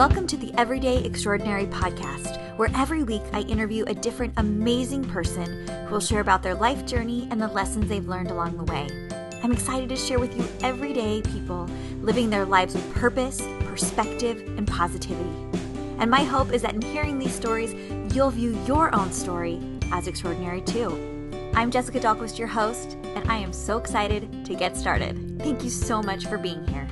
Welcome to the Everyday Extraordinary podcast, where every week I interview a different amazing person who will share about their life journey and the lessons they've learned along the way. I'm excited to share with you everyday people living their lives with purpose, perspective, and positivity. And my hope is that in hearing these stories, you'll view your own story as extraordinary too. I'm Jessica Dahlquist, your host, and I am so excited to get started. Thank you so much for being here.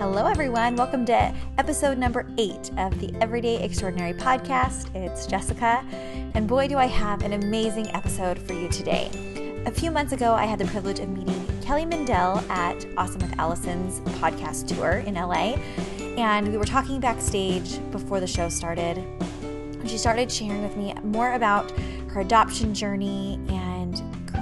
Hello, everyone. Welcome to episode number eight of the Everyday Extraordinary podcast. It's Jessica, and boy, do I have an amazing episode for you today. A few months ago, I had the privilege of meeting Kelly Mindell at Awesome with Allison's podcast tour in LA, and we were talking backstage before the show started. She started sharing with me more about her adoption journey and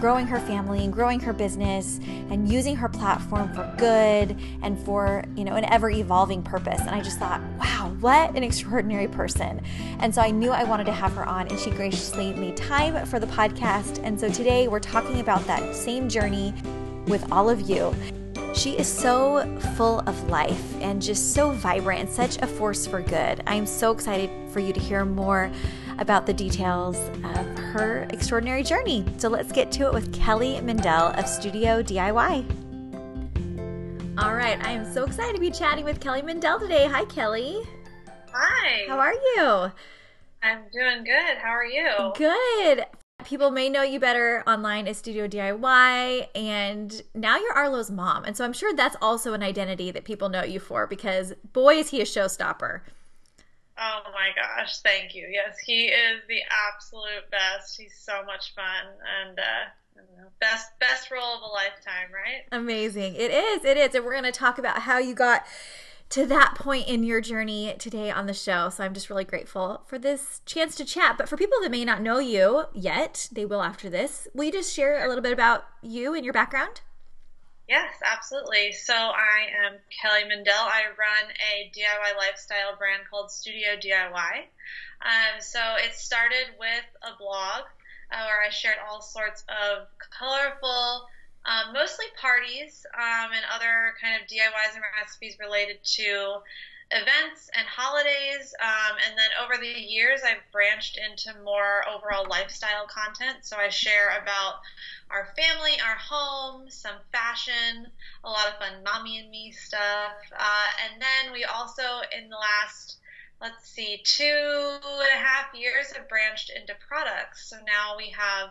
growing her family and growing her business and using her platform for good and for, you know, an ever evolving purpose. And I just thought, wow, what an extraordinary person. And so I knew I wanted to have her on and she graciously made time for the podcast. And so today we're talking about that same journey with all of you. She is so full of life and just so vibrant and such a force for good. I'm so excited for you to hear more about the details of her extraordinary journey. So let's get to it with Kelly Mindell of Studio DIY. All right, I am so excited to be chatting with Kelly Mindell today. Hi, Kelly. Hi. How are you? I'm doing good. How are you? Good. People may know you better online as Studio DIY, and now you're Arlo's mom. And so I'm sure that's also an identity that people know you for because boy, is he a showstopper. Oh my gosh, thank you. Yes, he is the absolute best. He's so much fun and uh best best role of a lifetime, right? Amazing. It is. It is. And we're going to talk about how you got to that point in your journey today on the show. So I'm just really grateful for this chance to chat. But for people that may not know you yet, they will after this. Will you just share a little bit about you and your background? Yes, absolutely. So I am Kelly Mindell. I run a DIY lifestyle brand called Studio DIY. Um, so it started with a blog uh, where I shared all sorts of colorful, um, mostly parties um, and other kind of DIYs and recipes related to events and holidays. Um, and then over the years, I've branched into more overall lifestyle content. So I share about our family, our home, some fashion, a lot of fun mommy and me stuff. Uh, and then we also, in the last let's see, two and a half years have branched into products. So now we have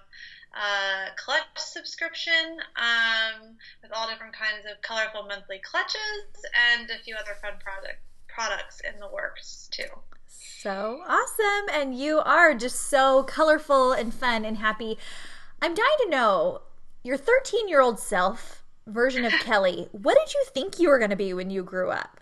a clutch subscription um, with all different kinds of colorful monthly clutches and a few other fun product products in the works too. So awesome. And you are just so colorful and fun and happy. I'm dying to know your 13 year old self version of Kelly. What did you think you were going to be when you grew up?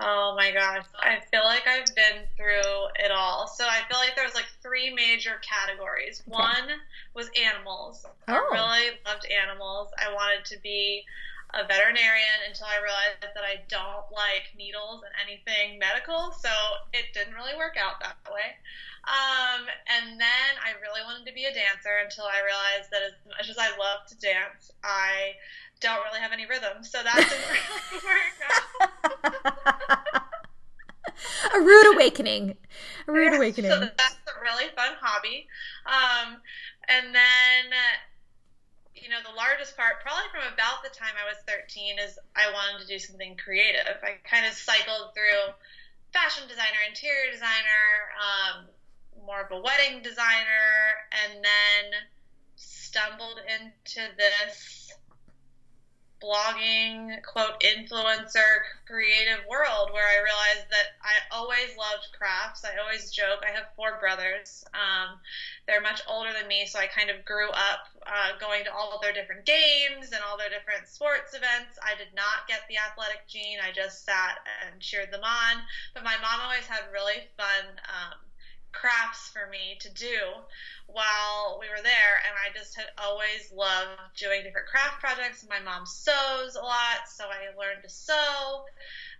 Oh my gosh. I feel like I've been through it all. So I feel like there was like three major categories. Okay. One was animals. Oh. I really loved animals. I wanted to be a veterinarian until I realized that I don't like needles and anything medical, so it didn't really work out that way. Um, and then I really wanted to be a dancer until I realized that as much as I love to dance, I don't really have any rhythm, so that didn't really work out. a rude awakening. A rude yeah, awakening. So that's a really fun hobby. Um, and then you know, the largest part, probably from about the time I was 13, is I wanted to do something creative. I kind of cycled through fashion designer, interior designer, um, more of a wedding designer, and then stumbled into this blogging, quote, influencer creative world where I realized that I always loved crafts. I always joke. I have four brothers. Um, they're much older than me, so I kind of grew up uh, going to all of their different games and all their different sports events. I did not get the athletic gene. I just sat and cheered them on. But my mom always had really fun. Um, crafts for me to do while we were there and I just had always loved doing different craft projects. My mom sews a lot, so I learned to sew.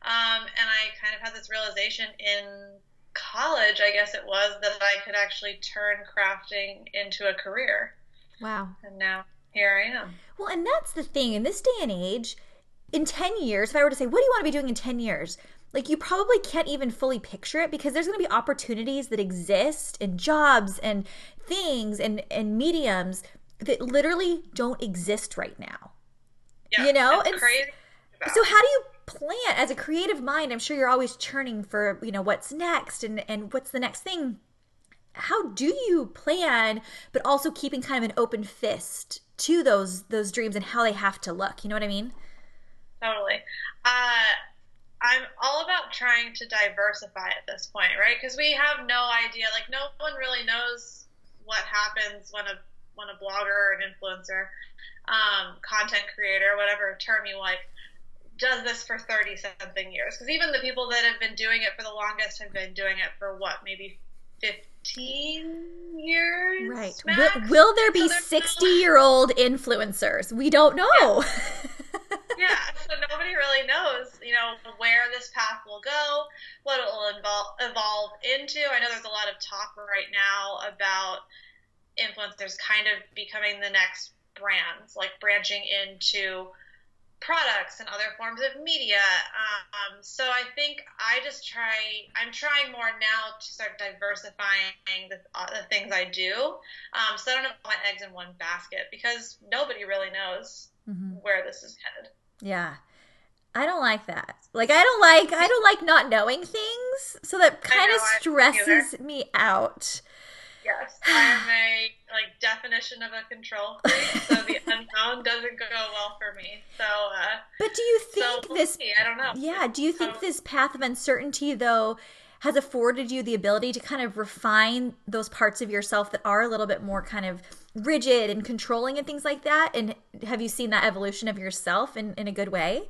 Um, and I kind of had this realization in college, I guess it was, that I could actually turn crafting into a career. Wow. And now here I am. Well, and that's the thing. In this day and age, in 10 years, if I were to say, what do you want to be doing in 10 years? Like you probably can't even fully picture it because there's going to be opportunities that exist and jobs and things and and mediums that literally don't exist right now. Yeah, you know, it's and so how do you plan as a creative mind? I'm sure you're always churning for, you know, what's next and and what's the next thing. How do you plan but also keeping kind of an open fist to those those dreams and how they have to look? You know what I mean? Totally. Uh, I'm all about trying to diversify at this point, right? Because we have no idea. Like, no one really knows what happens when a when a blogger or an influencer, um, content creator, whatever term you like, does this for 30 something years. Because even the people that have been doing it for the longest have been doing it for what, maybe 15 years? Right. Will, will there be So 60 no- year old influencers? We don't know. yeah, so nobody really knows, you know, where this path will go, what it will involve, evolve into. I know there's a lot of talk right now about influencers kind of becoming the next brands, like branching into products and other forms of media. Um, so I think I just try, I'm trying more now to start diversifying the, uh, the things I do. Um, so I don't have my eggs in one basket because nobody really knows Mhm. where this is headed. Yeah. I don't like that. Like I don't like I don't like not knowing things. So that kind know, of stresses me out. Yes, I'm a like definition of a control freak, so the unknown doesn't go well for me. So, uh, But do you so think we'll this see. I don't know. Yeah, do you think So- this path of uncertainty though has afforded you the ability to kind of refine those parts of yourself that are a little bit more kind of rigid and controlling and things like that? And have you seen that evolution of yourself in, in a good way?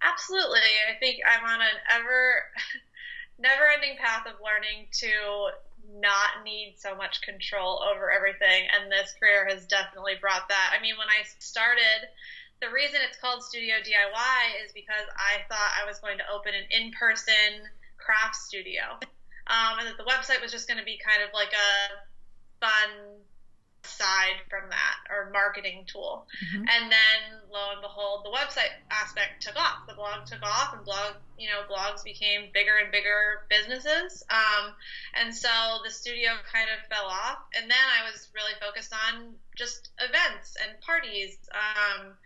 Absolutely, I think I'm on an ever, never-ending path of learning to not need so much control over everything, and this career has definitely brought that. I mean, when I started. The reason it's called Studio DIY is because I thought I was going to open an in-person craft studio, um, and that the website was just going to be kind of like a fun side from that or marketing tool. Mhm. And then lo and behold, the website aspect took off. The blog took off, and blog, you know, blogs became bigger and bigger businesses. Um, and so the studio kind of fell off. And then I was really focused on just events and parties. Um,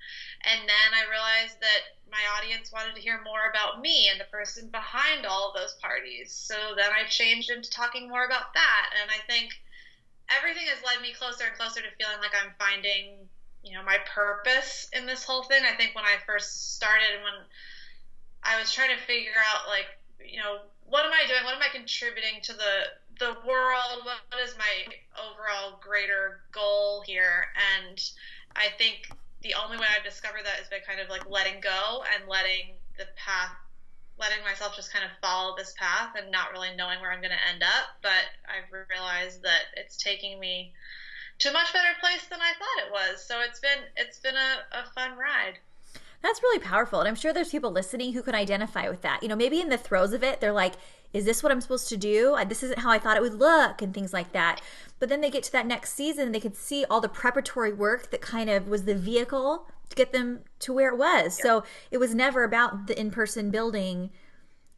and then I realized that my audience wanted to hear more about me and the person behind all of those parties. So then I changed into talking more about that. And I think everything has led me closer and closer to feeling like I'm finding, you know, my purpose in this whole thing. I think when I first started and when I was trying to figure out like, you know, what am I doing? What am I contributing to the the world? What, is my overall greater goal here? And I think the only way I've discovered that is by kind of like letting go and letting the path letting myself just kind of follow this path and not really knowing where I'm going to end up. But I've realized that it's taking me to a much better place than I thought it was. So it's been it's been a, a fun ride. That's really powerful. And I'm sure there's people listening who can identify with that. You know, maybe in the throes of it, they're like, is this what I'm supposed to do? Uh, This isn't how I thought it would look, and things like that. But then they get to that next season and they can see all the preparatory work that kind of was the vehicle to get them to where it was. So it was never about the in person building,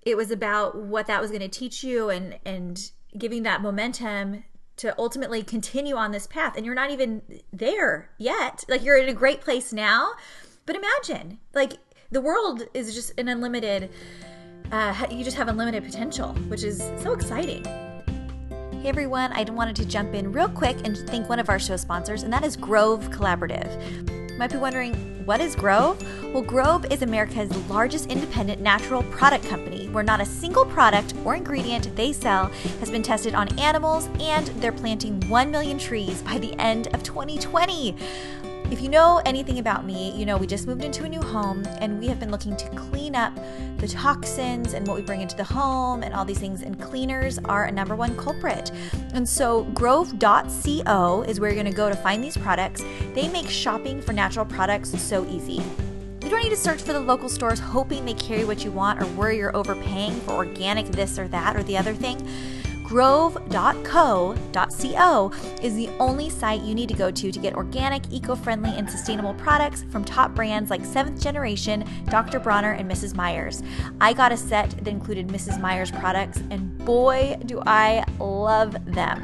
it was about what that was going to teach you and, and giving that momentum to ultimately continue on this path. And you're not even there yet. Like you're in a great place now. But imagine, like, the world is just an unlimited, uh, you just have unlimited potential, which is so exciting. Hey everyone, I wanted to jump in real quick and thank one of our show sponsors, and that is Grove Collaborative. Might be wondering, what is Grove? Well, Grove is America's largest independent natural product company where not a single product or ingredient they sell has been tested on animals, and they're planting 1 million trees by the end of 2020. If you know anything about me, you know we just moved into a new home and we have been looking to clean up the toxins and what we bring into the home and all these things, and cleaners are a number one culprit. And so, grove.co is where you're to go to find these products. They make shopping for natural products so easy. You don't need to search for the local stores hoping they carry what you want or worry you're overpaying for organic this or that or the other thing. grove.co.co is the only site you need to go to to get organic, eco friendly, and sustainable products from top brands like 7th Generation, Dr. Bronner, and Mrs. Meyer's. I got a set that included Mrs. Meyer's products, and boy, do I love them.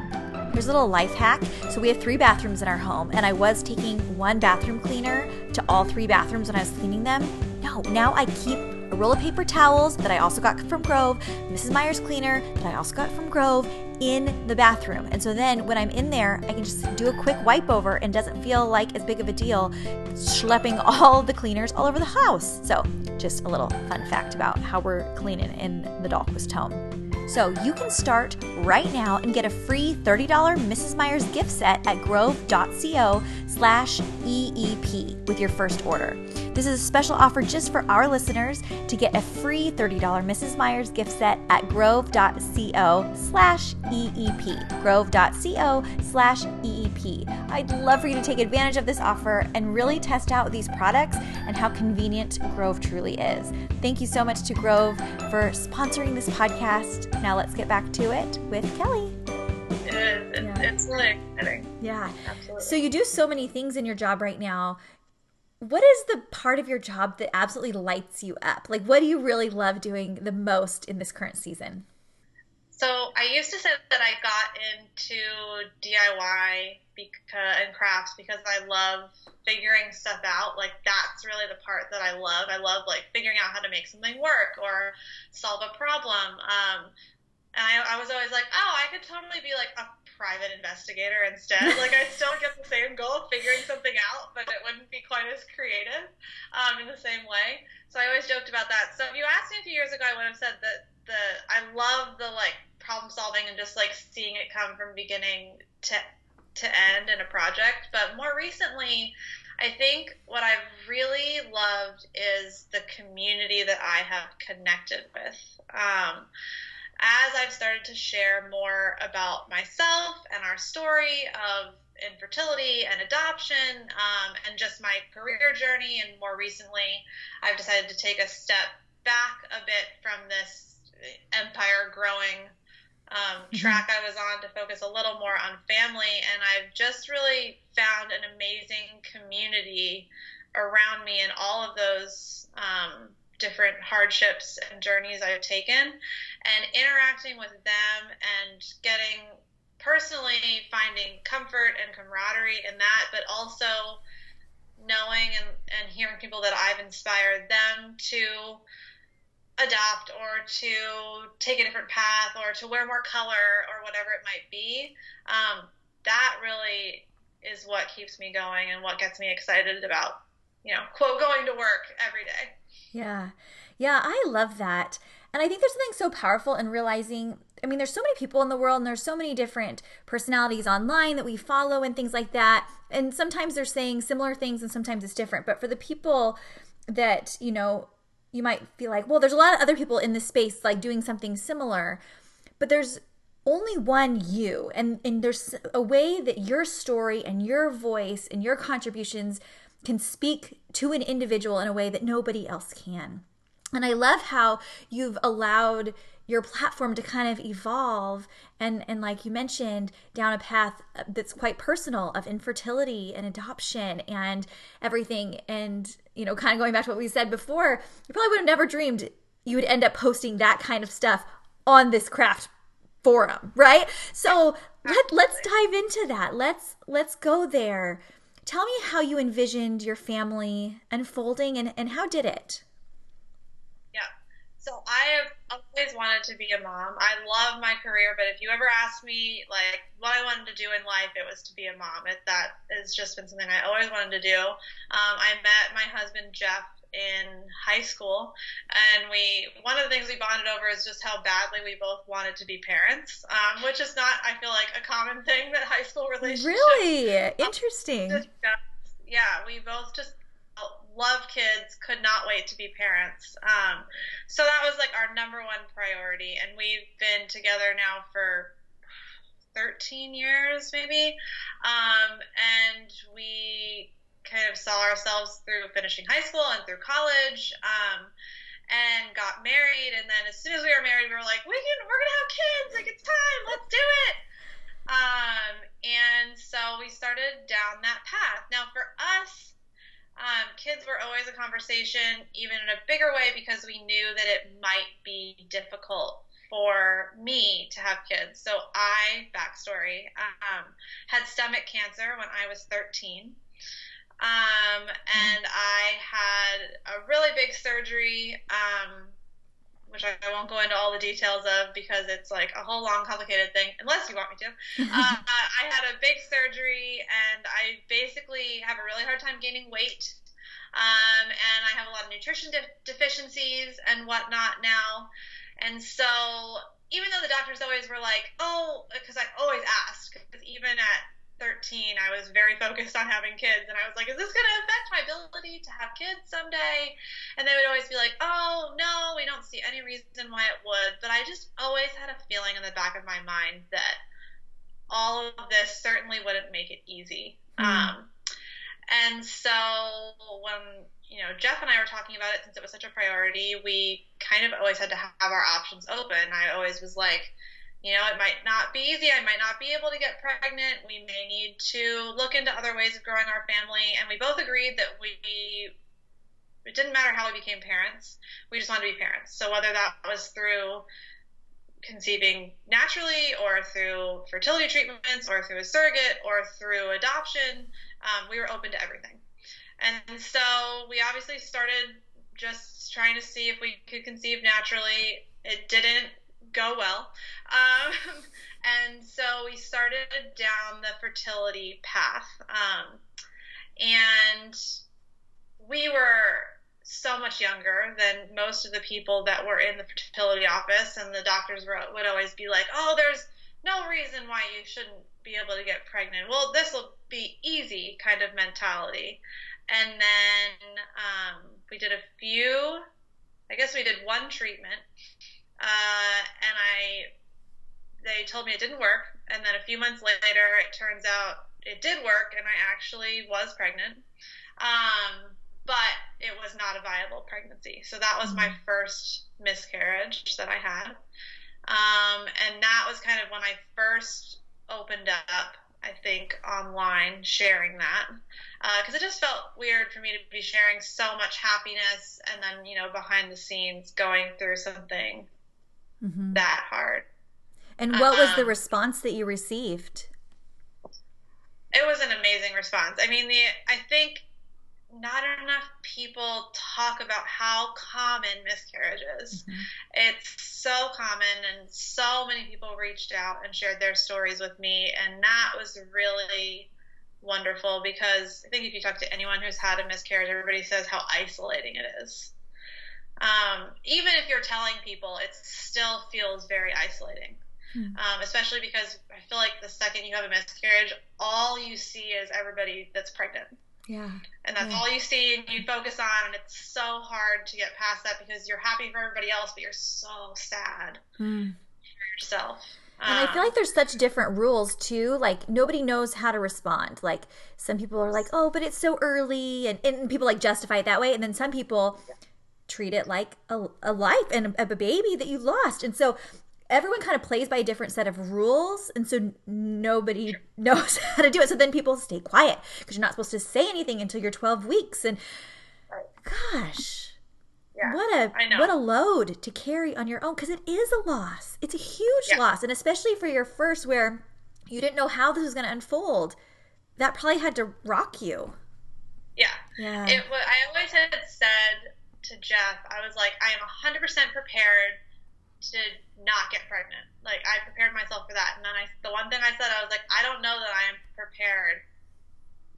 Here's a little life hack. So, we have three bathrooms in our home, and I was taking one bathroom cleaner to all three bathrooms when I was cleaning them. No, now I keep roll of paper towels that I also got from Grove, Mrs. Meyer's cleaner that I also got from Grove in the bathroom. And so then when I'm in there, I can just do a quick wipe over and doesn't feel like as big of a deal schlepping all the cleaners all over the house. So, just a little fun fact about how we're cleaning in the Dahlquist home. So you can start right now and get a free $30 Mrs. Meyer's gift set at grove.co slash EEP with your first order. This is a special offer just for our listeners to get a free $30 Mrs. Meyer's gift set at grove.co slash EEP. Grove.co slash EEP. I'd love for you to take advantage of this offer and really test out these products and how convenient Grove truly is. Thank you so much to Grove for sponsoring this podcast. Now let's get back to it with Kelly. It is. It's, yeah. it's really exciting. Yeah. Absolutely. So you do so many things in your job right now. What is the part of your job that absolutely lights you up? Like, what do you really love doing the most in this current season? So I used to say that I got into DIY because, and crafts because I love figuring stuff out. Like that's really the part that I love. I love like figuring out how to make something work or solve a problem. Um, and I, I was always like, oh, I could totally be like a private investigator instead. like I still get the same goal of figuring something out, but it wouldn't be quite as creative um, in the same way. So I always joked about that. So if you asked me a few years ago, I would have said that the I love the like problem solving and just like seeing it come from beginning to to end in a project. But more recently, I think what I've really loved is the community that I have connected with. Um, as I've started to share more about myself and our story of infertility and adoption um, and just my career journey, and more recently, I've decided to take a step back a bit from this empire growing um, mm-hmm. track I was on to focus a little more on family, and I've just really found an amazing community around me in all of those um, different hardships and journeys I've taken, and interacting with them and getting personally finding comfort and camaraderie in that, but also knowing and, and hearing people that I've inspired them to adopt or to take a different path or to wear more color or whatever it might be. Um, that really is what keeps me going and what gets me excited about, you know, quote, going to work every day. Yeah. Yeah, I love that. And I think there's something so powerful in realizing I mean, there's so many people in the world and there's so many different personalities online that we follow and things like that. And sometimes they're saying similar things and sometimes it's different. But for the people that, you know, you might feel like, well, there's a lot of other people in this space like doing something similar, but there's only one you and and there's a way that your story and your voice and your contributions can speak to an individual in a way that nobody else can. And I love how you've allowed your platform to kind of evolve and and like you mentioned down a path that's quite personal of infertility and adoption and everything and you know kind of going back to what we said before you probably would have never dreamed you would end up posting that kind of stuff on this craft forum right? So let, let's dive into that. Let's let's go there. Tell me how you envisioned your family unfolding and, and how did it so I have always wanted to be a mom. I love my career, but if you ever asked me like what I wanted to do in life, it was to be a mom. It, that has just been something I always wanted to do. Um, I met my husband Jeff in high school, and we one of the things we bonded over is just how badly we both wanted to be parents, um, which is not I feel like a common thing that high school relationships. Really interesting. Um, yeah, we both just love kids, could not wait to be parents. Um, so that was like our number one priority, and we've been together now for 13 years, maybe. Um, and we kind of saw ourselves through finishing high school and through college. Um, and got married. And then as soon as we were married, we were like, we can, we're gonna have kids. Like it's time. Let's do it. Um, and so we started down that path. Now for us, um, kids were always a conversation, even in a bigger way, because we knew that it might be difficult for me to have kids. So I, backstory, um, had stomach cancer when I was 13. Um, and I had a really big surgery, um, which I, won't go into all the details of because it's like a whole long, complicated thing, unless you want me to. uh, I had a big surgery, and I basically have a really hard time gaining weight. Um, and I have a lot of nutrition de- deficiencies and whatnot now. And so, even though the doctors always were like, oh, because I always asked, because even at 13, I was very focused on having kids, and I was like, is this going to affect my ability to have kids someday? And they would always be like, oh, no, we don't see any reason why it would. But I just always had a feeling in the back of my mind that all of this certainly wouldn't make it easy. Mm. Um, and so when you know, Jeff and I were talking about it since it was such a priority. We kind of always had to have our options open. I always was like, you know, it might not be easy. I might not be able to get pregnant. We may need to look into other ways of growing our family. And we both agreed that we, it didn't matter how we became parents. We just wanted to be parents. So whether that was through conceiving naturally or through fertility treatments or through a surrogate or through adoption, um, we were open to everything. And so we obviously started just trying to see if we could conceive naturally. It didn't go well. Um, and so we started down the fertility path. Um, and we were so much younger than most of the people that were in the fertility office, and the doctors were, would always be like, oh, there's no reason why you shouldn't be able to get pregnant. Well, this will be easy kind of mentality. And then um, we did a few, I guess we did one treatment. Uh, and I, they told me it didn't work. And then a few months later, it turns out it did work, and I actually was pregnant. Um, but it was not a viable pregnancy. So that was my mm-hmm. first miscarriage that I had. Um, and that was kind of when I first opened up I think, online sharing that because uh, it just felt weird for me to be sharing so much happiness and then, you know, behind the scenes going through something mm-hmm. that hard. And what was the um, response that you received? It was an amazing response. I mean, the I think not enough people talk about how common miscarriage is. Mm-hmm. It's so common, and so many people reached out and shared their stories with me, and that was really wonderful because I think if you talk to anyone who's had a miscarriage, everybody says how isolating it is. Um, even if you're telling people, it still feels very isolating. Hmm. Um, especially because I feel like the second you have a miscarriage, all you see is everybody that's pregnant. Yeah. And that's yeah. all you see and you focus on, and it's so hard to get past that because you're happy for everybody else, but you're so sad mm. for yourself. And um, I feel like there's such different rules too. Like nobody knows how to respond. Like some people are like, "Oh, but it's so early," and, and people like justify it that way. And then some people yeah. Treat it like a, a life and a, a baby that you lost. And so everyone kind of plays by a different set of rules. And so nobody knows how to do it. So then people stay quiet because you're not supposed to say anything until you're 12 weeks. And gosh yeah, what a what a load to carry on your own because it is a loss. It's a huge yeah. loss. And especially for your first where you didn't know how this was going to unfold that probably had to rock you. Yeah. Yeah. It, i always had said to jeff i was like i am 100% prepared to not get pregnant. Like I prepared myself for that, and then I the one thing I said I was like, I don't know that I am prepared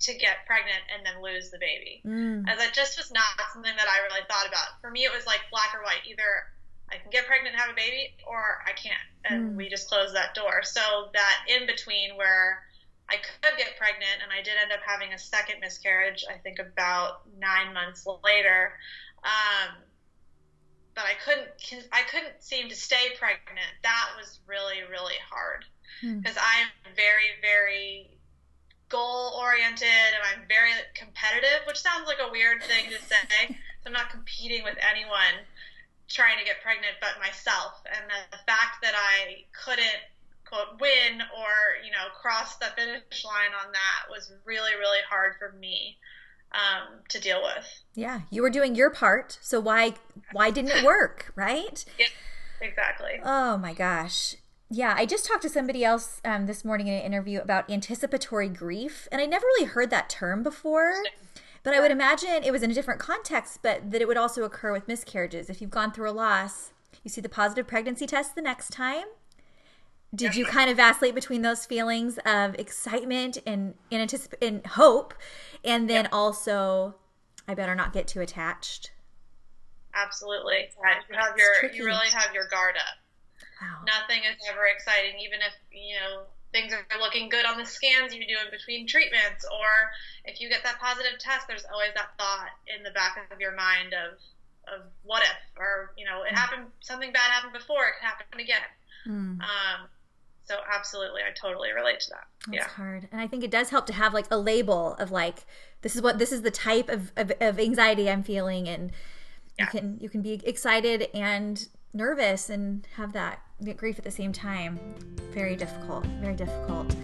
to get pregnant and then lose the baby, mm. as it just was not something that I really thought about. For me, it was like black or white. Either I can get pregnant and have a baby, or I can't, and mm. we just closed that door. So that in between where I could get pregnant, and I did end up having a second miscarriage. I think about nine months later. Um, but I couldn't I couldn't seem to stay pregnant. That was really really hard because hmm. I'm very very goal oriented and I'm very competitive, which sounds like a weird thing to say. so I'm not competing with anyone. trying to get pregnant, but myself. And the fact that I couldn't quote win or you know cross the finish line on that was really really hard for me um, to deal with. Yeah, you were doing your part, so why why didn't it work, right? Yeah, exactly. Oh my gosh. Yeah, I just talked to somebody else um, this morning in an interview about anticipatory grief, and I never really heard that term before. But I would imagine it was in a different context, but that it would also occur with miscarriages. If you've gone through a loss, you see the positive pregnancy test the next time. Did you kind of vacillate between those feelings of excitement and and, anticip- and hope, and then also, I better not get too attached? Absolutely, you have your you really have your guard up. Wow. Nothing is ever exciting, even if you know things are looking good on the scans you do in between treatments, or if you get that positive test, there's always that thought in the back of your mind of of what if, or you know, it mm. happened, something bad happened before, it could happen again. Mm. Um, so absolutely, I totally relate to that. That's yeah. hard, and I think it does help to have like a label of like this is what this is the type of of, of anxiety I'm feeling, and yeah. you can you can be excited and nervous and have that grief at the same time. Very difficult, very difficult.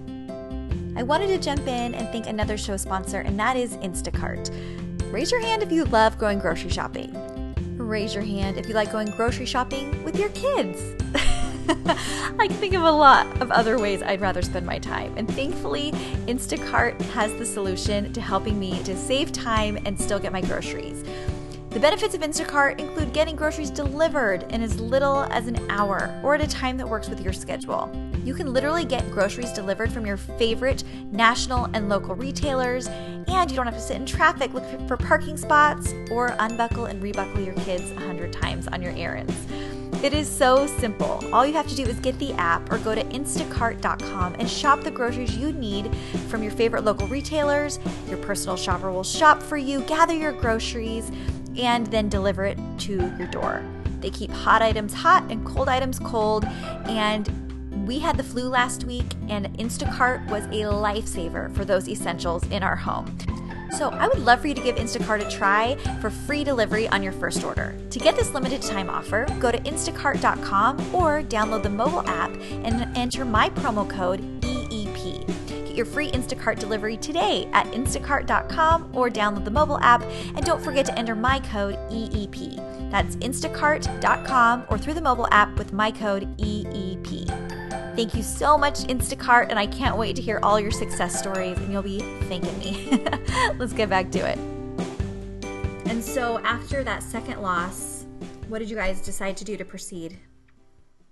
I wanted to jump in and thank another show sponsor, and that is Instacart. Raise your hand if you love going grocery shopping. Raise your hand if you like going grocery shopping with your kids. I can think of a lot of other ways I'd rather spend my time. And thankfully, Instacart has the solution to helping me to save time and still get my groceries. The benefits of Instacart include getting groceries delivered in as little as an hour or at a time that works with your schedule. You can literally get groceries delivered from your favorite national and local retailers, and you don't have to sit in traffic looking for parking spots or unbuckle and rebuckle your kids a hundred times on your errands. It is so simple. All you have to do is get the app or go to instacart.com and shop the groceries you need from your favorite local retailers. Your personal shopper will shop for you, gather your groceries, and then deliver it to your door. They keep hot items hot and cold items cold. And we had the flu last week, and Instacart was a lifesaver for those essentials in our home. So I would love for you to give Instacart a try for free delivery on your first order. To get this limited time offer, go to instacart.com or download the mobile app and enter my promo code EEP Get your free Instacart delivery today at instacart.com or download the mobile app. And don't forget to enter my code EEP. That's instacart.com or through the mobile app with my code EEP. Thank you so much, Instacart, and I can't wait to hear all your success stories, and you'll be thanking me. Let's get back to it. And so, after that second loss, what did you guys decide to do to proceed?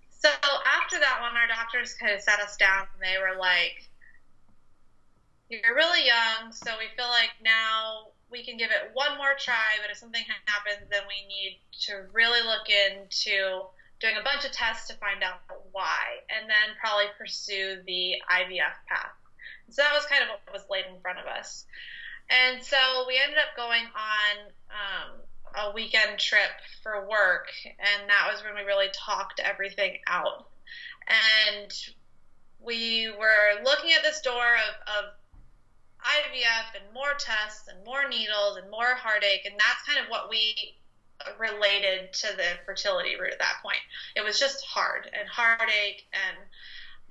So, after that one, our doctors kind of sat us down and they were like, you're really young, so we feel like now we can give it one more try, but if something happens, then we need to really look into doing a bunch of tests to find out why, and then probably pursue the IVF path. So that was kind of what was laid in front of us. And so we ended up going on um, a weekend trip for work, and that was when we really talked everything out. And we were looking at this door of, of IVF and more tests and more needles and more heartache, and that's kind of what we related to the fertility route at that point. It was just hard and heartache, and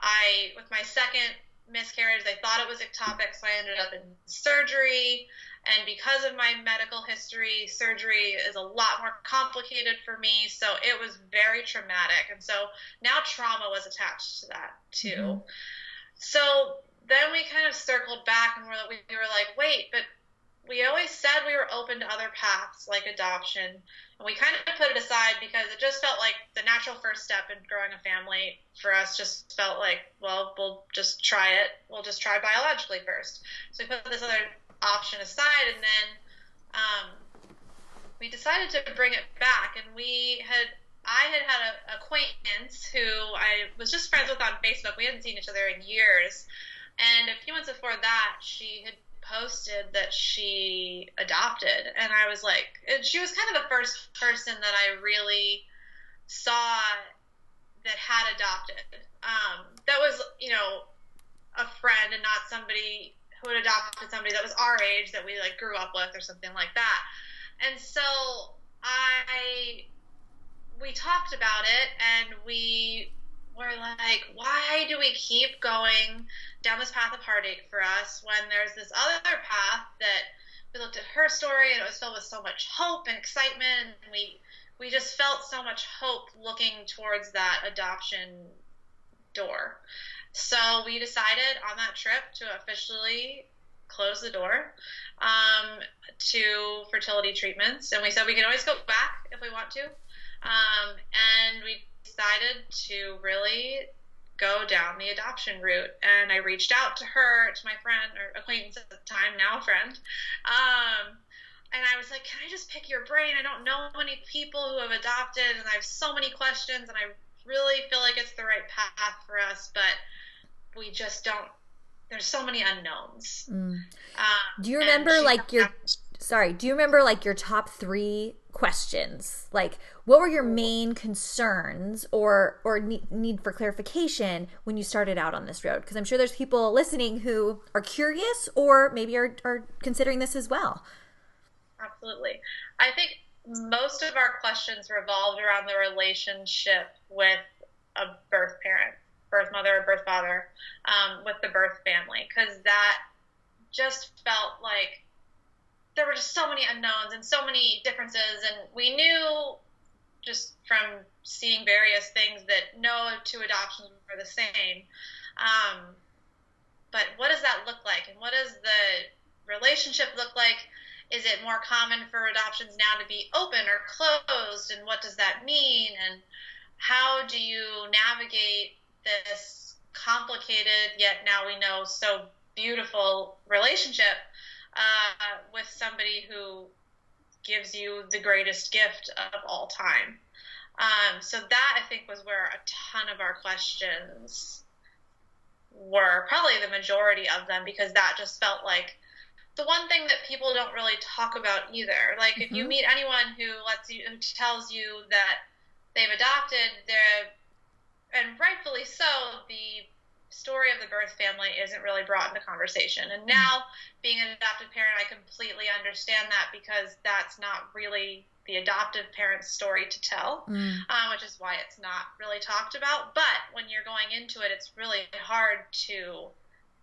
I, with my second miscarriage, they thought it was ectopic, so I ended up in surgery. And because of my medical history, surgery is a lot more complicated for me. So it was very traumatic. And so now trauma was attached to that too. Mm-hmm. So then we kind of circled back and we're, we were like, wait, but we always said we were open to other paths like adoption. And we kind of put it aside because it just felt like the natural first step in growing a family for us just felt like, well, we'll just try it. We'll just try biologically first. So we put this other option aside and then um, we decided to bring it back. And we had I had had an acquaintance who I was just friends with on Facebook. We hadn't seen each other in years. And a few months before that, she had posted that she adopted. And I was like, she was kind of the first person that I really saw that had adopted. Um, that was, you know, a friend and not somebody who had adopted somebody that was our age that we like grew up with or something like that. And so I we talked about it and we were like, why do we keep going down this path of heartache for us when there's this other path that we looked at her story and it was filled with so much hope and excitement and we we just felt so much hope looking towards that adoption door. So we decided on that trip to officially close the door um, to fertility treatments, and we said we can always go back if we want to. Um, and we decided to really go down the adoption route. And I reached out to her, to my friend or acquaintance at the time, now friend. Um, and I was like, "Can I just pick your brain? I don't know many people who have adopted, and I have so many questions, and I really feel like it's the right path for us, but we just don't. There's so many unknowns." Mm. Um, do you remember like your? Sorry, do you remember like your top three questions? Like, what were your main concerns or or need for clarification when you started out on this road? Because I'm sure there's people listening who are curious or maybe are are considering this as well. Absolutely, I think most of our questions revolved around the relationship with a birth parent, birth mother, or birth father, um, with the birth family, because that just felt like there were just so many unknowns and so many differences, and we knew just from seeing various things that no two adoptions were the same. Um, but what does that look like, and what does the relationship look like? Is it more common for adoptions now to be open or closed, and what does that mean? And how do you navigate this complicated yet now we know so beautiful relationship uh, with somebody who gives you the greatest gift of all time. Um, so that I think was where a ton of our questions were, probably the majority of them, because that just felt like the one thing that people don't really talk about either. Like mm-hmm. if you mm-hmm. meet anyone who lets you, who tells you that they've adopted, they're, and rightfully so, the story of the birth family isn't really brought into conversation. And now, being an adoptive parent, I completely understand that because that's not really the adoptive parent's story to tell, mm. um, which is why it's not really talked about. But when you're going into it, it's really hard to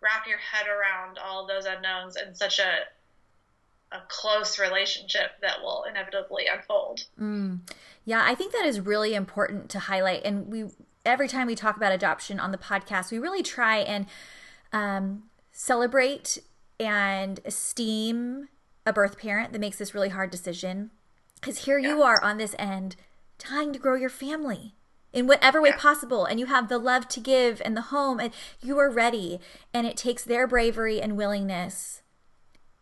wrap your head around all those unknowns in such a a close relationship that will inevitably unfold. Mm. Yeah, I think that is really important to highlight. And we every time we talk about adoption on the podcast, we really try and um, celebrate and esteem a birth parent that makes this really hard decision. Because here yeah. you are on this end, trying to grow your family in whatever way yeah. possible and you have the love to give and the home and you are ready and it takes their bravery and willingness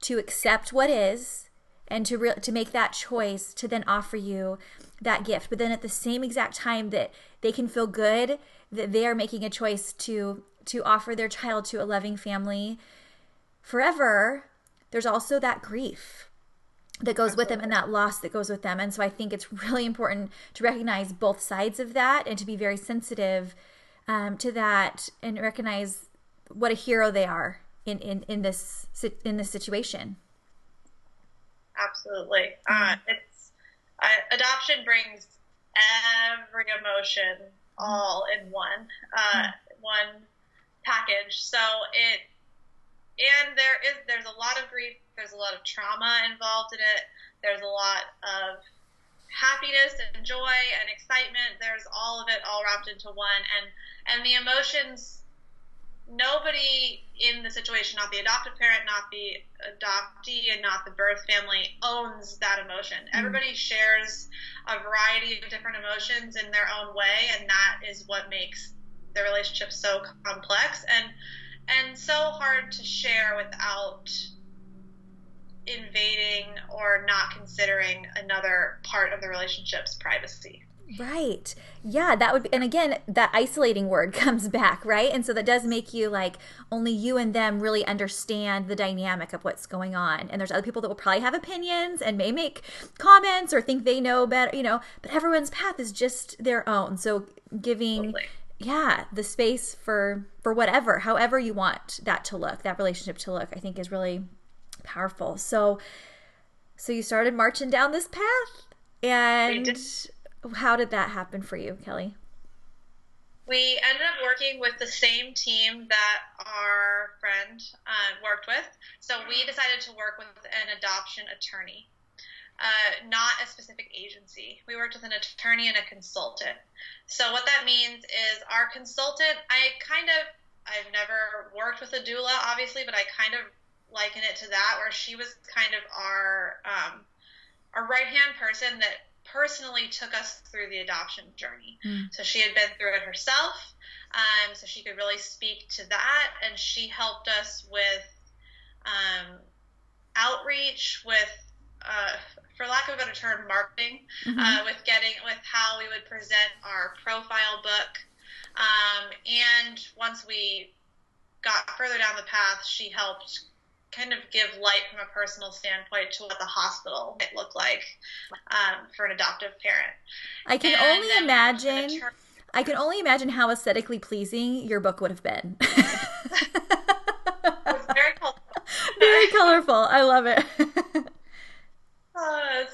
to accept what is and to re- to make that choice to then offer you that gift. But then at the same exact time that they can feel good that they are making a choice to to offer their child to a loving family forever there's also that grief that goes with them and that loss that goes with them. And so i think it's really important to recognize both sides of that and to be very sensitive um, to that and recognize what a hero they are in in, in this in this situation absolutely uh, it's uh, adoption brings every emotion all in one uh, mm. one package. So it and there is there's a lot of grief, there's a lot of trauma involved in it. There's a lot of happiness and joy and excitement. There's all of it all wrapped into one and and the emotions nobody in the situation, not the adoptive parent, not the adoptee, and not the birth family, owns that emotion. Mm. Everybody shares a variety of different emotions in their own way, and that is what makes the relationship so complex and and so hard to share without invading or not considering another part of the relationship's privacy. Right. Yeah, that would be, and again, that isolating word comes back, right? And so that does make you like only you and them really understand the dynamic of what's going on. And there's other people that will probably have opinions and may make comments or think they know better, you know, but everyone's path is just their own. So giving totally. yeah, the space for for whatever, however you want that to look, that relationship to look, I think is really powerful. So so you started marching down this path and How did that happen for you, Kelly? We ended up working with the same team that our friend uh, worked with. So we decided to work with an adoption attorney, uh, not a specific agency. We worked with an attorney and a consultant. So what that means is our consultant, I kind of, I've never worked with a doula, obviously, but I kind of liken it to that, where she was kind of our um, our right hand person that personally took us through the adoption journey. Mm. So she had been through it herself, um, so she could really speak to that, and she helped us with um, outreach, with uh, for lack of a better term, marketing, mm-hmm. uh, with getting with how we would present our profile book. Um, and once we got further down the path, she helped kind of give light from a personal standpoint to what the hospital might look like um, for an adoptive parent. I can and only imagine. Term- I can only imagine how aesthetically pleasing your book would have been. it very colorful. Very colorful. I love it. uh,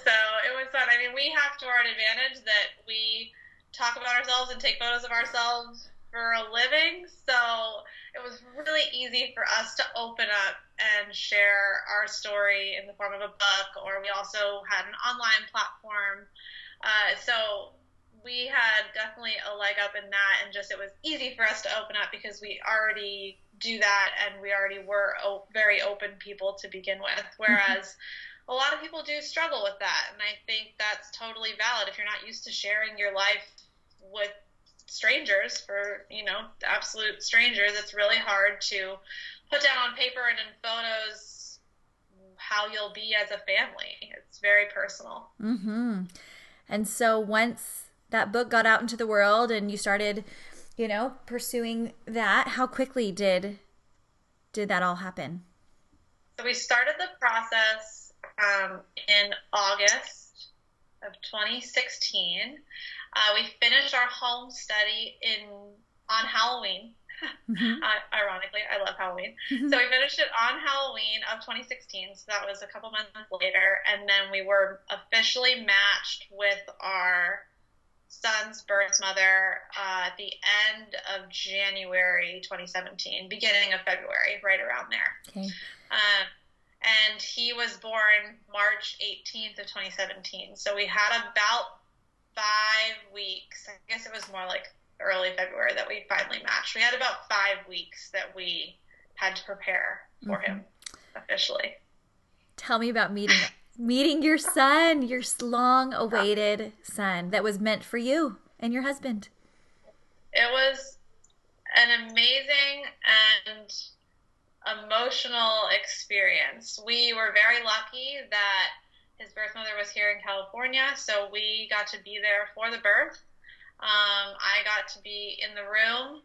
so it was fun. I mean, we have to our advantage that we talk about ourselves and take photos of ourselves for a living. So it was really easy for us to open up and share our story in the form of a book, or we also had an online platform. Uh, so we had definitely a leg up in that, and just it was easy for us to open up because we already do that and we already were o- very open people to begin with. Whereas a lot of people do struggle with that, and I think that's totally valid. If you're not used to sharing your life with strangers, for you know, absolute strangers, it's really hard to put down on paper and in photos how you'll be as a family. It's very personal. Mm-hmm. And so once that book got out into the world and you started, you know, pursuing that, how quickly did did that all happen? So we started the process um, in August of 2016. Uh, we finished our home study in on Halloween Mm-hmm. Uh, ironically, I love Halloween. Mm-hmm. So we finished it on Halloween of 2016. So that was a couple months later. And then we were officially matched with our son's birth mother uh, at the end of January 2017, beginning of February, right around there. Okay. Uh, and he was born March 18th of 2017. So we had about five weeks. I guess it was more like early February that we finally matched. We had about five weeks that we had to prepare for mm-hmm. him officially. Tell me about meeting meeting your son, your long awaited son that was meant for you and your husband. It was an amazing and emotional experience. We were very lucky that his birth mother was here in California, so we got to be there for the birth. Um, I got to be in the room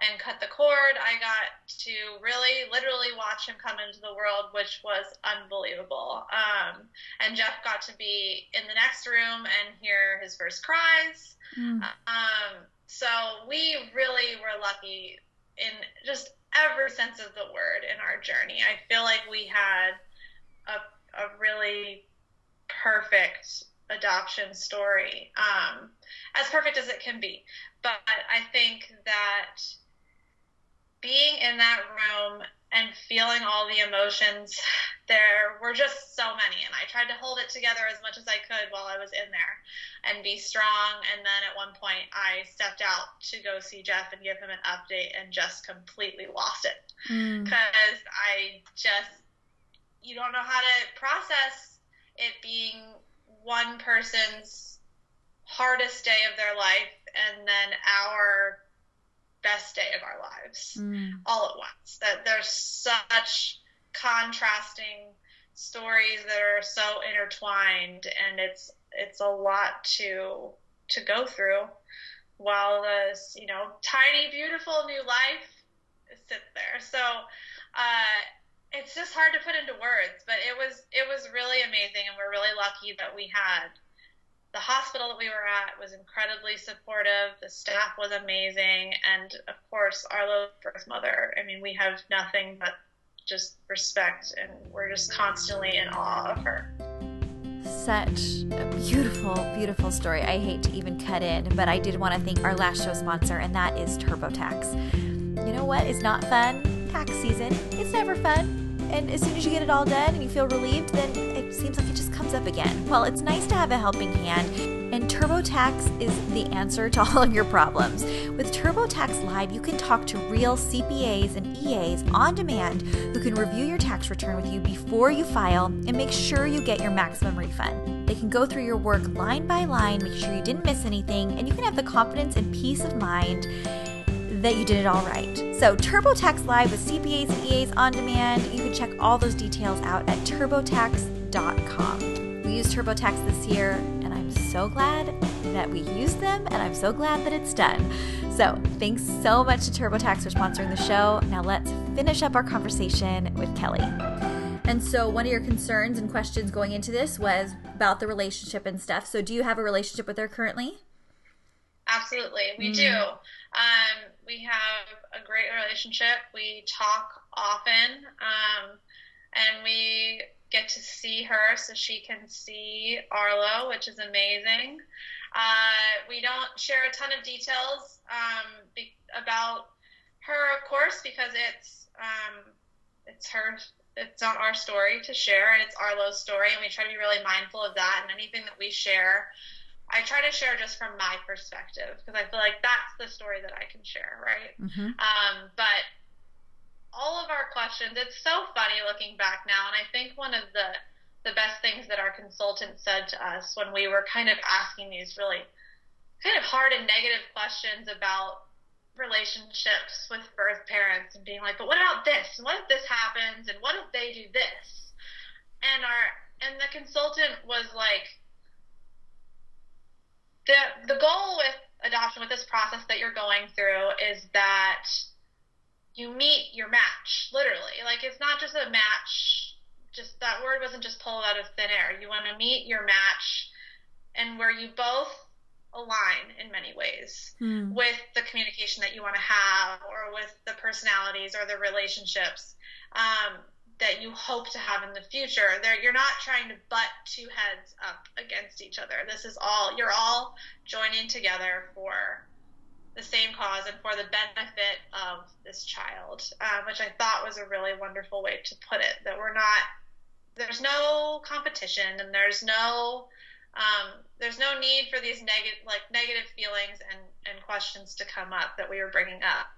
and cut the cord. I got to really, literally watch him come into the world, which was unbelievable. Um, and Jeff got to be in the next room and hear his first cries. Mm. Um, so we really were lucky in just every sense of the word in our journey. I feel like we had a, a really perfect adoption story, um, as perfect as it can be. But I think that being in that room and feeling all the emotions, there were just so many. And I tried to hold it together as much as I could while I was in there and be strong. And then at one point, I stepped out to go see Jeff and give him an update and just completely lost it. Because mm. I just, you don't know how to process it being one person's hardest day of their life and then our best day of our lives mm. all at once. That there's such contrasting stories that are so intertwined and it's it's a lot to to go through while this, you know, tiny beautiful new life sits there. So uh it's just hard to put into words, but it was it was really amazing, and we're really lucky that we had the hospital that we were at was incredibly supportive. The staff was amazing, and of course, Arlo's birth mother. I mean, we have nothing but just respect, and we're just constantly in awe of her. such a beautiful, beautiful story. I hate to even cut in, but I did want to thank our last show sponsor, and that is TurboTax. You know what is not fun? Tax season. It's never fun. And as soon as you get it all done and you feel relieved, then it seems like it just comes up again. Well, it's nice to have a helping hand, and TurboTax is the answer to all of your problems. With TurboTax Live, you can talk to real CPAs and EAs on demand who can review your tax return with you before you file and make sure you get your maximum refund. They can go through your work line by line, make sure you didn't miss anything, and you can have the confidence and peace of mind that you did it all right. So, TurboTax Live with CPAs and EAs on demand. You can check all those details out at turbotax.com. We used TurboTax this year, and I'm so glad that we used them, and I'm so glad that it's done. So, thanks so much to TurboTax for sponsoring the show. Now, let's finish up our conversation with Kelly. And so, one of your concerns and questions going into this was about the relationship and stuff. So, do you have a relationship with her currently? Absolutely, we mm. do. Um, we have a great relationship. We talk often, um, and we get to see her so she can see Arlo, which is amazing. Uh, we don't share a ton of details um, be- about her, of course, because it's um, it's her. It's not our story to share, and it's Arlo's story, and we try to be really mindful of that. And anything that we share I try to share just from my perspective because I feel like that's the story that I can share, right? Mm-hmm. Um, but all of our questions, it's so funny looking back now, and I think one of the the best things that our consultant said to us when we were kind of asking these really kind of hard and negative questions about relationships with birth parents and being like, but what about this? And what if this happens? And what if they do this? And our and the consultant was like, the the goal with adoption with this process that you're going through is that you meet your match literally. Like it's not just a match just that word wasn't just pulled out of thin air. You want to meet your match and where you both align in many ways mm. with the communication that you want to have or with the personalities or the relationships. Um, that you hope to have in the future. There, you're not trying to butt two heads up against each other. This is all you're all joining together for the same cause and for the benefit of this child, um, which I thought was a really wonderful way to put it. That we're not there's no competition and there's no um, there's no need for these negative like negative feelings and, and questions to come up that we were bringing up.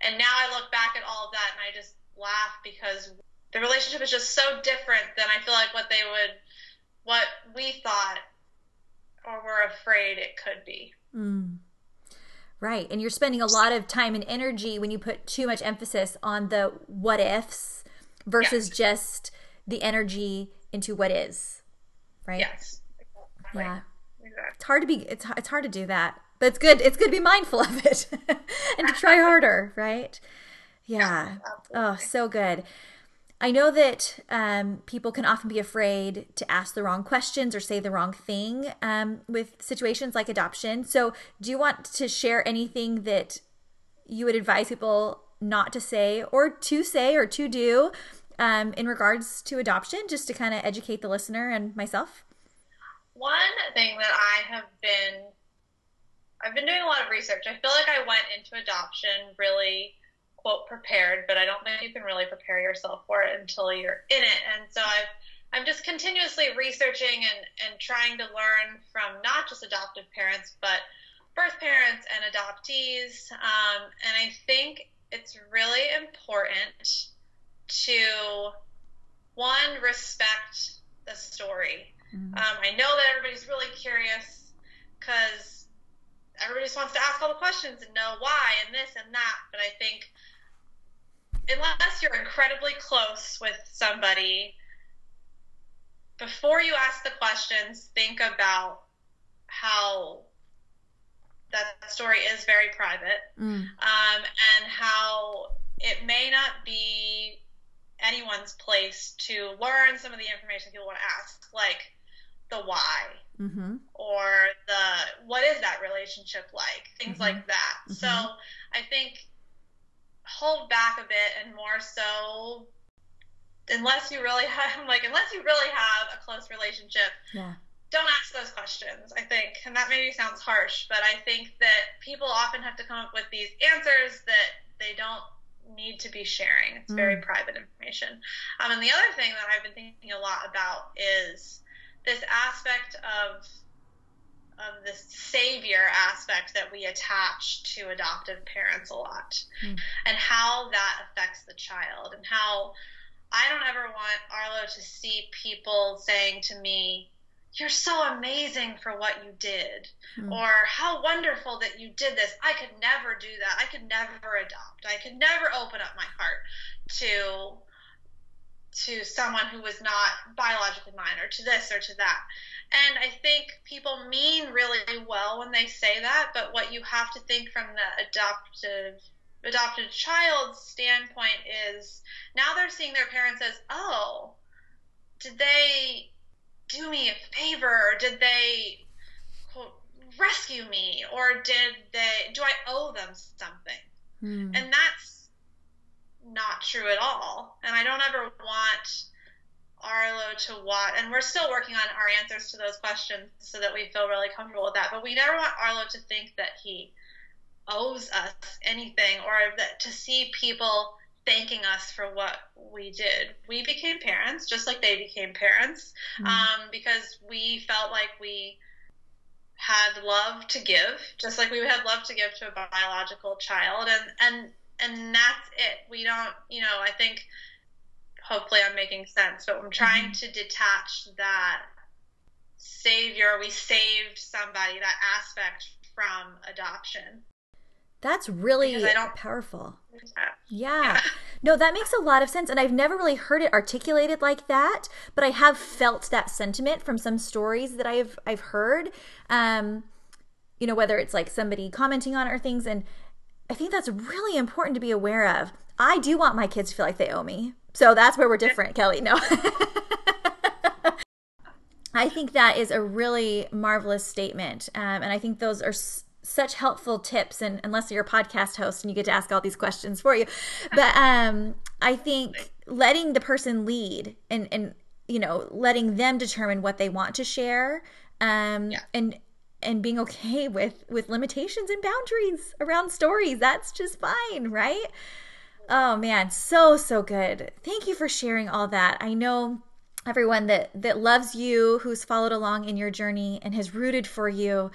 And now I look back at all of that and I just laugh because the relationship is just so different than I feel like what they would, what we thought or were afraid it could be. Mm. Right. And you're spending a lot of time and energy when you put too much emphasis on the what ifs versus yes. just the energy into what is. Right? Yes. Exactly. Yeah. Exactly. It's hard to be it's it's hard to do that. But it's good it's good to be mindful of it and to try harder, right? Yeah. oh, so good. I know that um, people can often be afraid to ask the wrong questions or say the wrong thing um, with situations like adoption. So, do you want to share anything that you would advise people not to say or to say or to do um, in regards to adoption, just to kind of educate the listener and myself? One thing that I have been, I've been doing a lot of research. I feel like I went into adoption really quote prepared, but I don't think you can really prepare yourself for it until you're in it. And so I've I'm just continuously researching and, and trying to learn from not just adoptive parents, but birth parents and adoptees. Um, and I think it's really important to one respect the story. Mm-hmm. Um, I know that everybody's really curious because everybody just wants to ask all the questions and know why and this and that. But I think unless you're incredibly close with somebody, before you ask the questions, think about how that story is very private mm. um, and how it may not be anyone's place to learn some of the information people want to ask, like the why mm-hmm. or the what is that relationship like, things mm-hmm. like that. Mm-hmm. So I think hold back a bit and more so unless you really have, like, unless you really have a close relationship, Yeah. don't ask those questions, I think. And that maybe sounds harsh, but I think that people often have to come up with these answers that they don't need to be sharing. It's very Mm. private information. Um, and the other thing that I've been thinking a lot about is this aspect of of the savior aspect that we attach to adoptive parents a lot Mm. and how that affects the child and how I don't ever want Arlo to see people saying to me, You're so amazing for what you did, Mm. or how wonderful that you did this. I could never do that. I could never adopt. I could never open up my heart to to someone who was not biologically mine or to this or to that. And I think people mean really well when they say that, but what you have to think from the adoptive adopted child's standpoint is now they're seeing their parents as, oh, did they do me a favor? Or did they quote, rescue me? Or did they, do I owe them something? Mm. And that's not true at all. And I don't ever want Arlo to watch, and we're still working on our answers to those questions so that we feel really comfortable with that. But we never want Arlo to think that he owes us anything or that to see people thanking us for what we did. We became parents just like they became parents Mm. um, because we felt like we had love to give, just like we had love to give to a biological child, and and and that's it. We don't, you know, I think hopefully I'm making sense, but I'm trying to detach that savior. We saved somebody, that aspect from adoption. That's really powerful. Yeah. Yeah. No, that makes a lot of sense. And I've never really heard it articulated like that, but I have felt that sentiment from some stories that I've I've heard. Um, you know, whether it's like somebody commenting on it or things. And I think that's really important to be aware of. I do want my kids to feel like they owe me. So that's where we're different, Kelly. No. I think that is a really marvelous statement. Um, and I think those are s- such helpful tips. And unless you're a podcast host and you get to ask all these questions for you, but um, I think letting the person lead and, and, you know, letting them determine what they want to share um, Yeah. and, and being okay with, with limitations and boundaries around stories. That's just fine, right? Oh man, so so good. Thank you for sharing all that. I know everyone that that loves you, who's followed along in your journey and has rooted for you,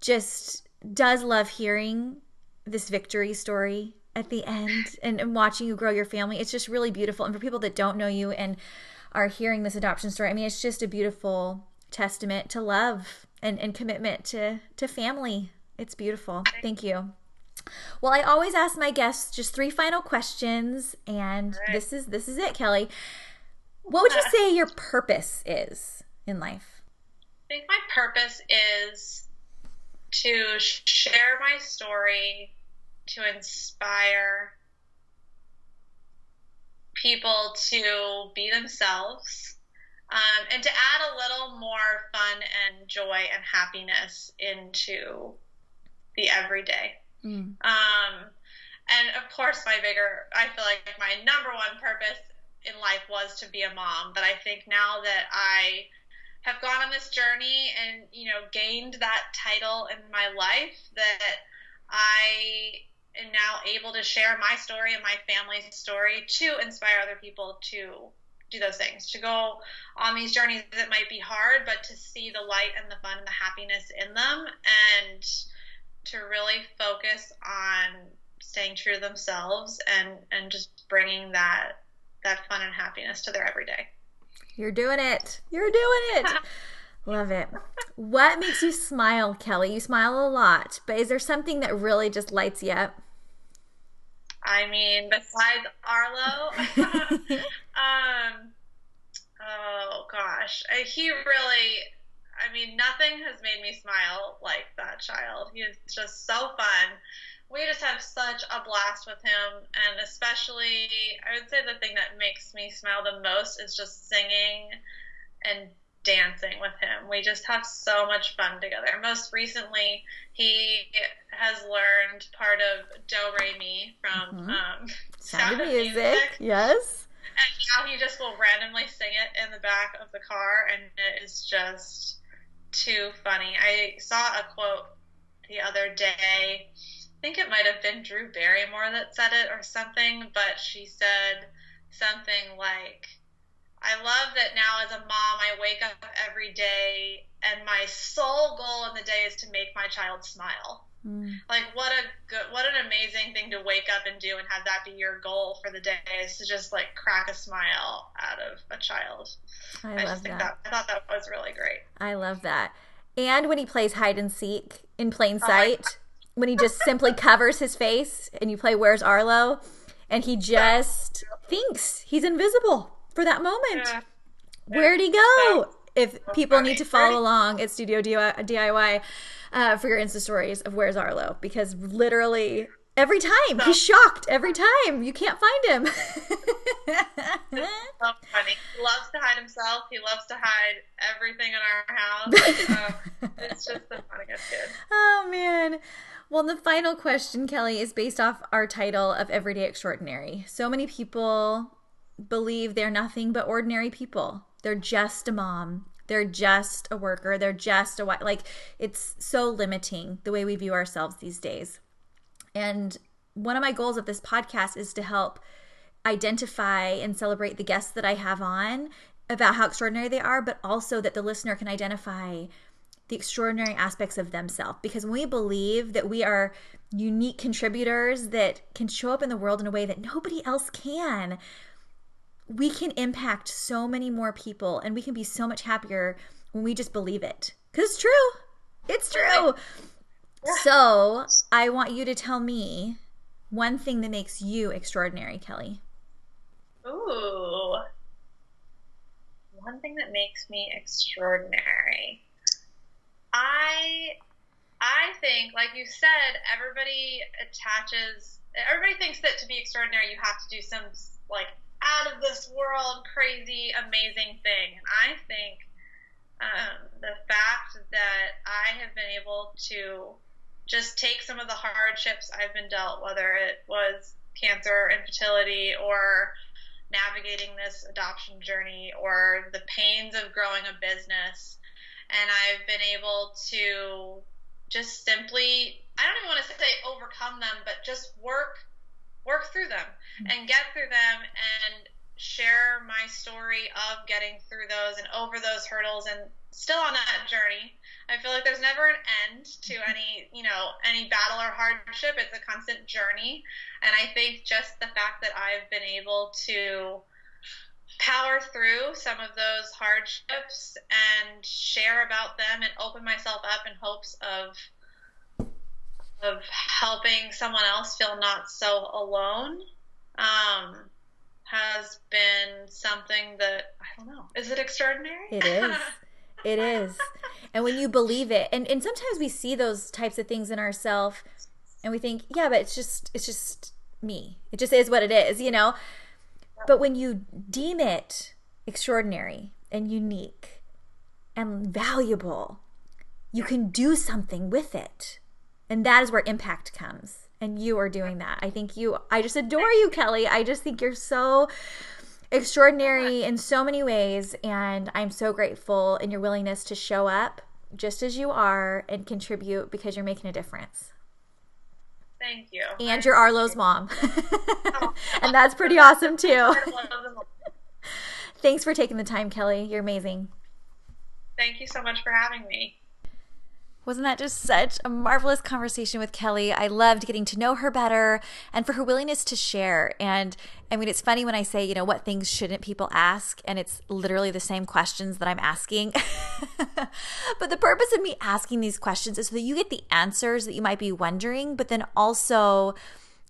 just does love hearing this victory story at the end and, and watching you grow your family. It's just really beautiful. And for people that don't know you and are hearing this adoption story, I mean, it's just a beautiful testament to love and, and commitment to to family. It's beautiful. Thank you. Well, I always ask my guests just three final questions, and right. this is this is it, Kelly. What would you uh, say your purpose is in life? I think my purpose is to share my story, to inspire people to be themselves, um, and to add a little more fun and joy and happiness into the everyday. Mm. Um, and of course, my bigger, I feel like my number one purpose in life was to be a mom. But I think now that I have gone on this journey and, you know, gained that title in my life, that I am now able to share my story and my family's story to inspire other people to do those things, to go on these journeys that might be hard, but to see the light and the fun and the happiness in them and to really focus on staying true to themselves and and just bringing that that fun and happiness to their everyday. You're doing it. You're doing it. Love it. What makes you smile, Kelly? You smile a lot, but is there something that really just lights you up? I mean, besides Arlo, um, oh gosh, he really. I mean, nothing has made me smile like that child. He is just so fun. We just have such a blast with him, and especially, I would say the thing that makes me smile the most is just singing and dancing with him. We just have so much fun together. Most recently, he has learned part of Do Re Mi from Mhm. um, Sound of music. Yes. and now he just will randomly sing it in the back of the car, and it is just too funny. I saw a quote the other day. I think it might have been Drew Barrymore that said it or something, but she said something like, I love that now as a mom, I wake up every day and my sole goal in the day is to make my child smile. Mm. Like what a good, what an amazing thing to wake up and do and have that be your goal for the day is to just like crack a smile out of a child. I, I love that. that. I thought that was really great. I love that. And when he plays hide and seek in plain oh, sight, oh when he just simply covers his face and you play Where's Arlo and he just thinks he's invisible for that moment. Yeah. Where'd he go? if people need to follow along at Studio DIY uh, for your Insta stories of Where's Arlo, because literally every time he's shocked. Every time you can't find him. so funny. He loves to hide himself. He loves to hide everything in our house. It's just the funniest kid. Oh man. Well, the final question, Kelly, is based off our title of Everyday Extraordinary. So many people believe they're nothing but ordinary people. They're just a mom. They're just a worker. They're just a wife. Like it's so limiting the way we view ourselves these days. And one of my goals of this podcast is to help identify and celebrate the guests that I have on about how extraordinary they are, but also that the listener can identify the extraordinary aspects of themselves. Because when we believe that we are unique contributors that can show up in the world in a way that nobody else can, we can impact so many more people and we can be so much happier when we just believe it. Because it's true. It's true. So I want you to tell me one thing that makes you extraordinary, Kelly. Ooh. One thing that makes me extraordinary. I I think, like you said, everybody attaches everybody thinks that to be extraordinary you have to do some like out of this world, crazy, amazing thing. And I think um, the fact that I have been able to just take some of the hardships I've been dealt, whether it was cancer, infertility, or navigating this adoption journey, or the pains of growing a business, and I've been able to just simply, I don't even want to say overcome them, but just work work through them mm-hmm. and get through them and share my story of getting through those and over those hurdles and still on that journey. I feel like there's never an end to mm-hmm. any, you know, any battle or hardship. It's a constant journey. And I think just the fact that I've been able to power through some of those hardships and share about them and open myself up in hopes of of helping someone else feel not so alone um, has been something that I don't know. Is it extraordinary? It is. it is. And when you believe it, and, and sometimes we see those types of things in ourselves and we think, yeah, but it's just it's just me. It just is what it is, you know? But when you deem it extraordinary and unique and valuable, you can do something with it. And that is where impact comes. And you are doing that. I think you, I just adore you, Kelly. I just think you're so extraordinary in so many ways. And I'm so grateful in your willingness to show up just as you are and contribute because you're making a difference. Thank you. And you're Arlo's mom. Oh. and that's pretty awesome too. Thanks for taking the time, Kelly. You're amazing. Thank you so much for having me. Wasn't that just such a marvelous conversation with Kelly? I loved getting to know her better and for her willingness to share. And I mean, it's funny when I say, you know, what things shouldn't people ask? And it's literally the same questions that I'm asking. but the purpose of me asking these questions is so that you get the answers that you might be wondering, but then also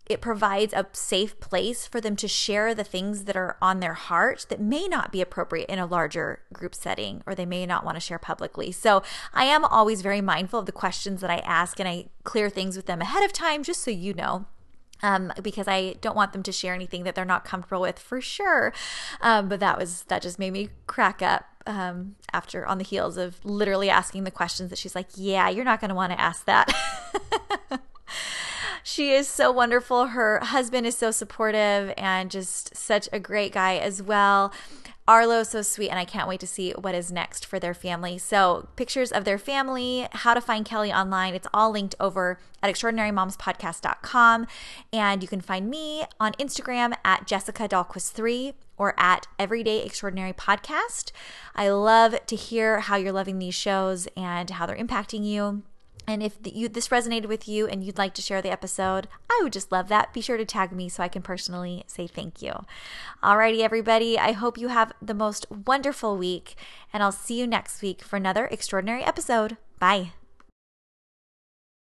it provides a safe place for them to share the things that are on their heart that may not be appropriate in a larger group setting or they may not want to share publicly. So I am always very mindful of the questions that I ask and I clear things with them ahead of time just so you know. Um, because I don't want them to share anything that they're not comfortable with for sure. Um, but that was that just made me crack up um, after on the heels of literally asking the questions that she's like, "Yeah, you're not going to want to ask that." she is so wonderful. Her husband is so supportive and just such a great guy as well. Arlo is so sweet, and I can't wait to see what is next for their family. So, pictures of their family, how to find Kelly online, it's all linked over at extraordinarymomspodcast.com. And you can find me on Instagram at Jessica Dahlquist3 or at Everyday Extraordinary Podcast. I love to hear how you're loving these shows and how they're impacting you. And if you, this resonated with you and you'd like to share the episode, I would just love that. Be sure to tag me so I can personally say thank you. Alrighty, everybody. I hope you have the most wonderful week, and I'll see you next week for another extraordinary episode. Bye.